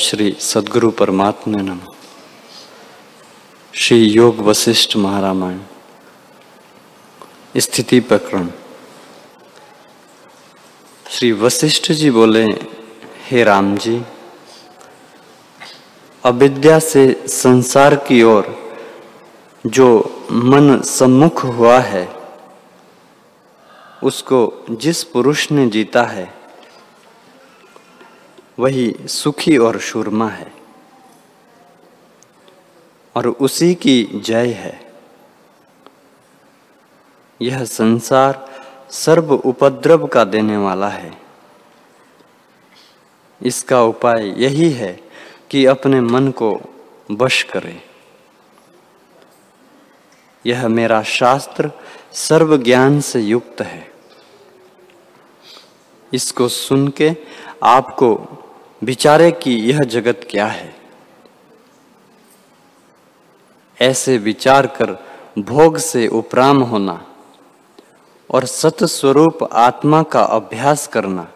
श्री सदगुरु परमात्मा नम। श्री योग वशिष्ठ महारामायण। स्थिति प्रकरण। श्री वशिष्ठ जी बोले, हे राम जी, अविद्या से संसार की ओर जो मन सम्मुख हुआ है, उसको जिस पुरुष ने जीता है, वही सुखी और शूरमा है, और उसी की जय है। यह संसार सर्व उपद्रव का देने वाला है। इसका उपाय यही है कि अपने मन को वश करे। यह मेरा शास्त्र सर्व ज्ञान से युक्त है। इसको सुन के आपको विचारे कि यह जगत क्या है। ऐसे विचार कर भोग से उपराम होना और सत स्वरूप आत्मा का अभ्यास करना।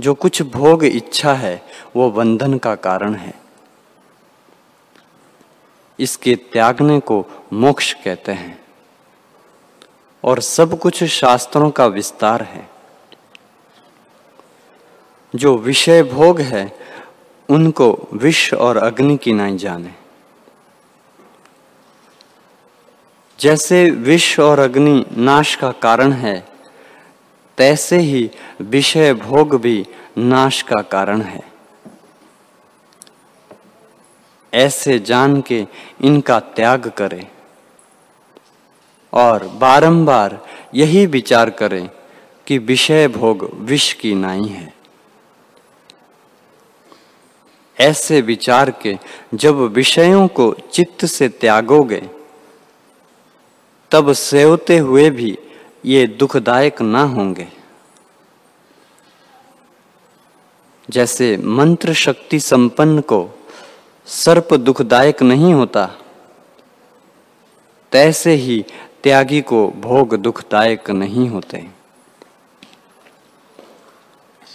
जो कुछ भोग इच्छा है, वो बंधन का कारण है। इसके त्यागने को मोक्ष कहते हैं। और सब कुछ शास्त्रों का विस्तार है। जो विषय भोग है, उनको विष और अग्नि की नहीं जाने। जैसे विष और अग्नि नाश का कारण है, तैसे ही विषय भोग भी नाश का कारण है। ऐसे जान के इनका त्याग करें और बारंबार यही विचार करें कि विषय भोग विष की नाई है। ऐसे विचार के जब विषयों को चित्त से त्यागोगे तब सेवते हुए भी ये दुखदायक ना होंगे। जैसे मंत्र शक्ति संपन्न को सर्प दुखदायक नहीं होता, तैसे ही त्यागी को भोग दुखदायक नहीं होते।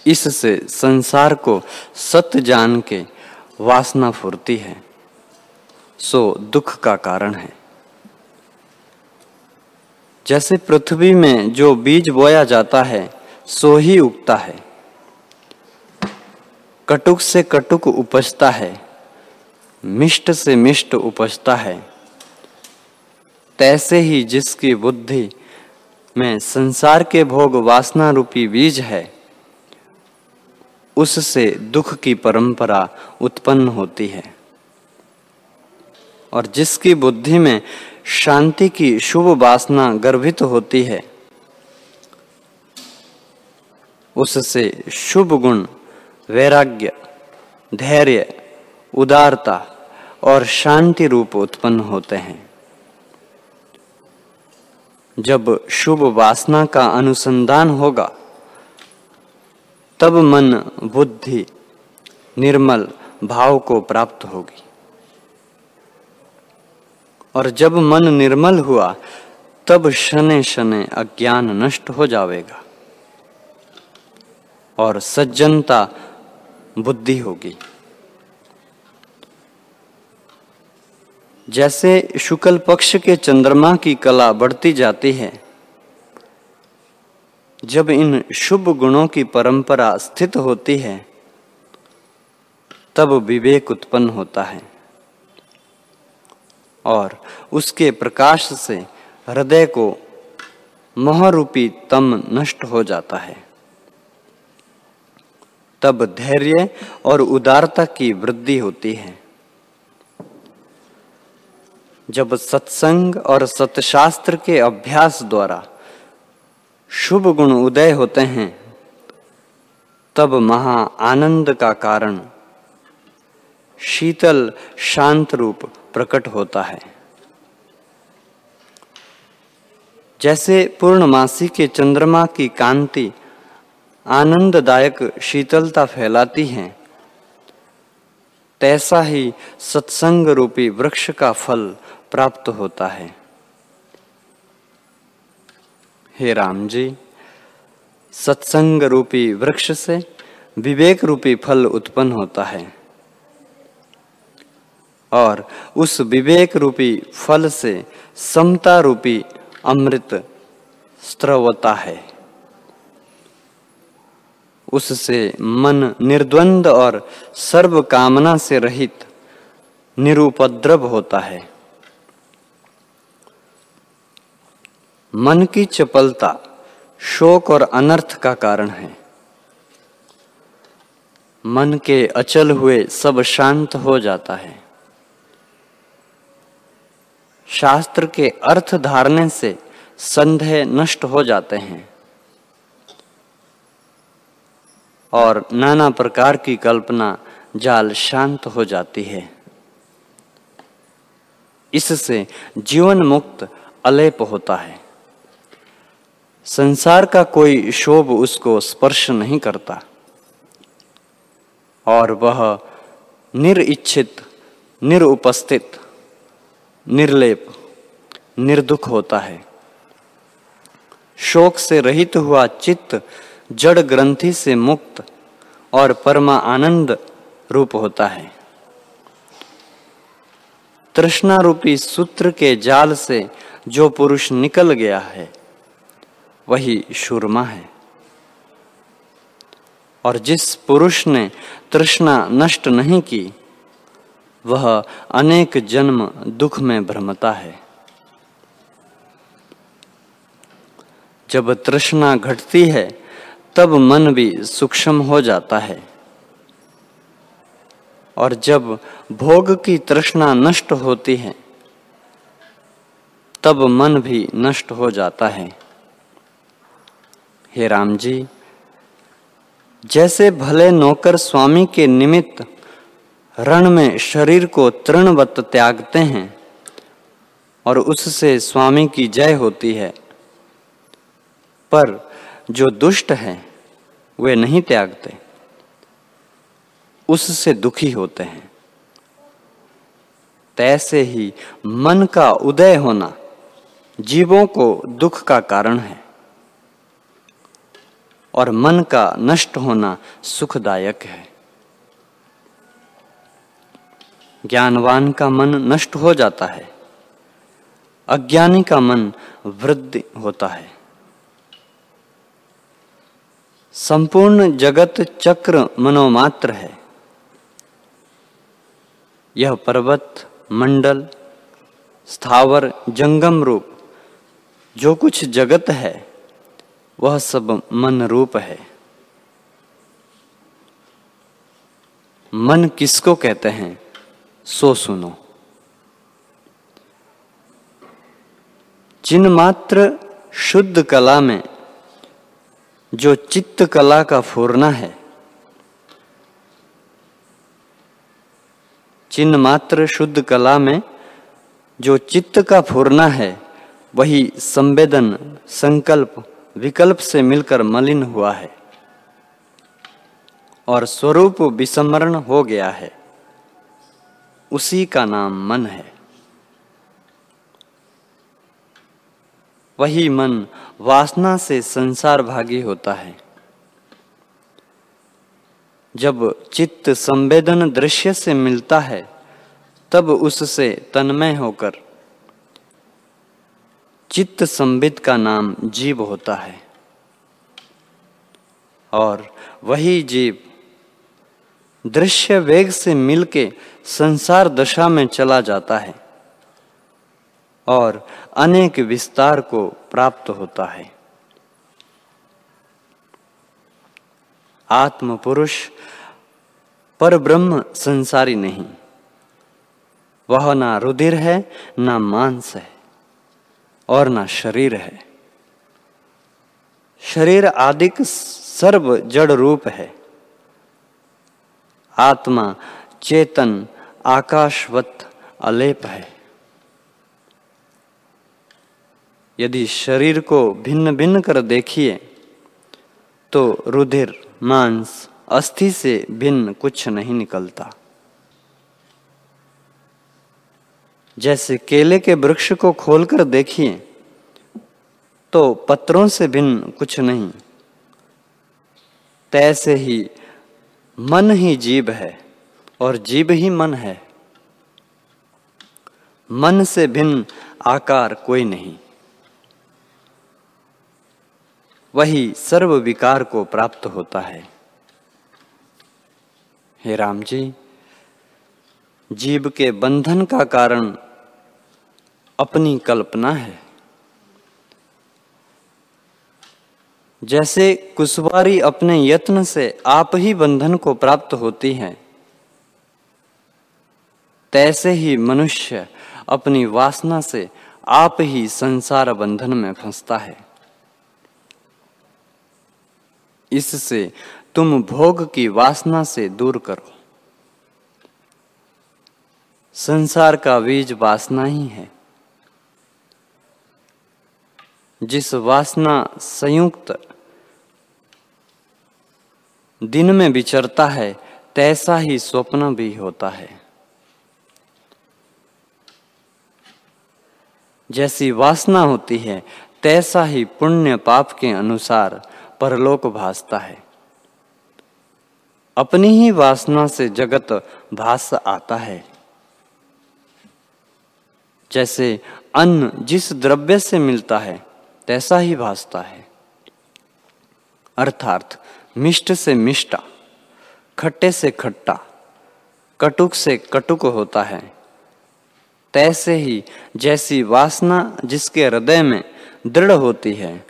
इससे संसार को सत्य जान के वासना फुरती है, सो दुख का कारण है। जैसे पृथ्वी में जो बीज बोया जाता है, सो ही उगता है। कटुक से कटुक उपजता है, मिष्ट से मिष्ट उपजता है। तैसे ही जिसकी बुद्धि में संसार के भोग वासना रूपी बीज है, उससे दुख की परंपरा उत्पन्न होती है। और जिसकी बुद्धि में शांति की शुभ वासना गर्भित होती है। उससे शुभ गुण, वैराग्य, धैर्य, उदारता और शांति रूप उत्पन्न होते हैं। जब शुभ वासना का अनुसंधान होगा, तब मन बुद्धि, निर्मल भाव को प्राप्त होगी। और जब मन निर्मल हुआ, तब शने शने अज्ञान नष्ट हो जाएगा और सज्जनता बुद्धि होगी। जैसे शुक्ल पक्ष के चंद्रमा की कला बढ़ती जाती है, जब इन शुभ गुणों की परंपरा स्थित होती है, तब विवेक उत्पन्न होता है। और उसके प्रकाश से हृदय को महरूपी तम नष्ट हो जाता है। तब धैर्य और उदारता की वृद्धि होती है। जब सत्संग और सतशास्त्र के अभ्यास द्वारा शुभ गुण उदय होते हैं, तब महा आनंद का कारण शीतल शांत रूप प्रकट होता है। जैसे पूर्णमासी के चंद्रमा की कांति आनंददायक शीतलता फैलाती है, तैसा ही सत्संग रूपी वृक्ष का फल प्राप्त होता है। हे राम जी सत्संग रूपी वृक्ष से विवेक रूपी फल उत्पन्न होता है। और उस विवेक रूपी फल से समता रूपी अमृत स्त्रवता है। उससे मन निर्द्वंद और सर्व कामना से रहित निरुपद्रव होता है। मन की चपलता शोक और अनर्थ का कारण है। मन के अचल हुए सब शांत हो जाता है। शास्त्र के अर्थ धारने से संदेह नष्ट हो जाते हैं। और नाना प्रकार की कल्पना जाल शांत हो जाती है। इससे जीवन मुक्त अलेप होता है। संसार का कोई शोभ उसको स्पर्श नहीं करता। और वह निरिच्छित निरुपस्थित निर्लेप, निर्दुख होता है। शोक से रहित हुआ चित्त जड़ ग्रंथि से मुक्त और परमा आनंद रूप होता है। तृष्णा रूपी सूत्र के जाल से जो पुरुष निकल गया है, वही शुरमा है। और जिस पुरुष ने तृष्णा नष्ट नहीं की वह अनेक जन्म दुख में भ्रमता है। जब तृष्णा घटती है, तब मन भी सूक्ष्म हो जाता है। और जब भोग की तृष्णा नष्ट होती है, तब मन भी नष्ट हो जाता है। हे राम जी, जैसे भले नौकर स्वामी के निमित्त रण में शरीर को तृणवत त्यागते हैं और उससे स्वामी की जय होती है। पर जो दुष्ट है, वे नहीं त्यागते। उससे दुखी होते हैं। तैसे ही मन का उदय होना जीवों को दुख का कारण है और मन का नष्ट होना सुखदायक है। ज्ञानवान का मन नष्ट हो जाता है। अज्ञानी का मन वृद्धि होता है। संपूर्ण जगत चक्र मनोमात्र है। यह पर्वत, मंडल, स्थावर, जंगम रूप, जो कुछ जगत है, वह सब मन रूप है। मन किसको कहते हैं? सो सुनो। जिन मात्र शुद्ध कला में जो चित्त कला का फूरना है चिन्ह मात्र शुद्ध कला में जो चित्त का फूरना है, वही संवेदन, संकल्प, विकल्प से मिलकर मलिन हुआ है और स्वरूप विस्मरण हो गया है। उसी का नाम मन है। वही मन वासना से संसार भागी होता है। जब चित्त संवेदन दृश्य से मिलता है, तब उससे तन्मय होकर चित्त संबित का नाम जीव होता है। और वही जीव दृश्य वेग से मिलके संसार दशा में चला जाता है और अनेक विस्तार को प्राप्त होता है। आत्म पुरुष पर ब्रह्म संसारी नहीं। वह ना रुधिर है, ना मांस है और ना शरीर है। शरीर आदिक सर्व जड़ रूप है। आत्मा, चेतन, आकाशवत, अलेप है। यदि शरीर को भिन्न भिन्न कर देखिए तो रुधिर, मांस, अस्थि से भिन्न कुछ नहीं निकलता। जैसे केले के वृक्ष को खोलकर देखिए तो पत्रों से भिन्न कुछ नहीं। तैसे ही मन ही जीव है और जीव ही मन है। मन से भिन्न आकार कोई नहीं। वही सर्व विकार को प्राप्त होता है। हे राम जी, जीव के बंधन का कारण अपनी कल्पना है। जैसे कुशवारी अपने यत्न से आप ही बंधन को प्राप्त होती है। तैसे ही मनुष्य अपनी वासना से आप ही संसार बंधन में फंसता है। इससे तुम भोग की वासना से दूर करो। संसार का बीज वासना ही है। जिस वासना संयुक्त दिन में विचरता है, तैसा ही स्वप्न भी होता है। जैसी वासना होती है, तैसा ही पुण्य पाप के अनुसार परलोक भासता है। अपनी ही वासना से जगत भास आता है। जैसे अन्न जिस द्रव्य से मिलता है, तैसा ही भासता है। अर्थात मिष्ट से मिष्टा, खट्टे से खट्टा, कटुक से कटुक होता है। तैसे ही जैसी वासना जिसके हृदय में दृढ़ होती है,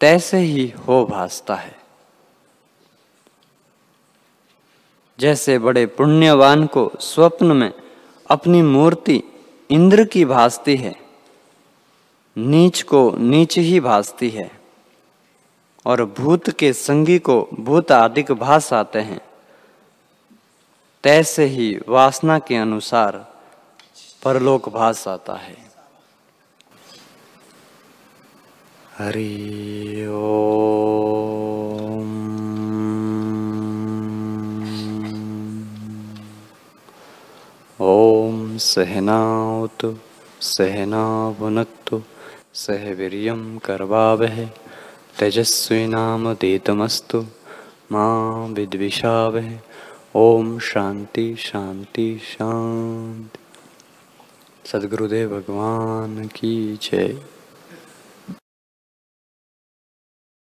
तैसे ही हो भासता है। जैसे बड़े पुण्यवान को स्वप्न में अपनी मूर्ति इंद्र की भासती है, नीच को नीच ही भासती है। और भूत के संगी को भूत आदिक भास आते हैं। तैसे ही वासना के अनुसार परलोक भास आता है। हरि ओम। सहनावतु सहना भुनक्तु सह वीर्यं कर्वावह। तेजस्विनामतीतमस्तु माँ विद्विषावह ओम शांति शांति शांति। सदगुरुदेव भगवान की जय।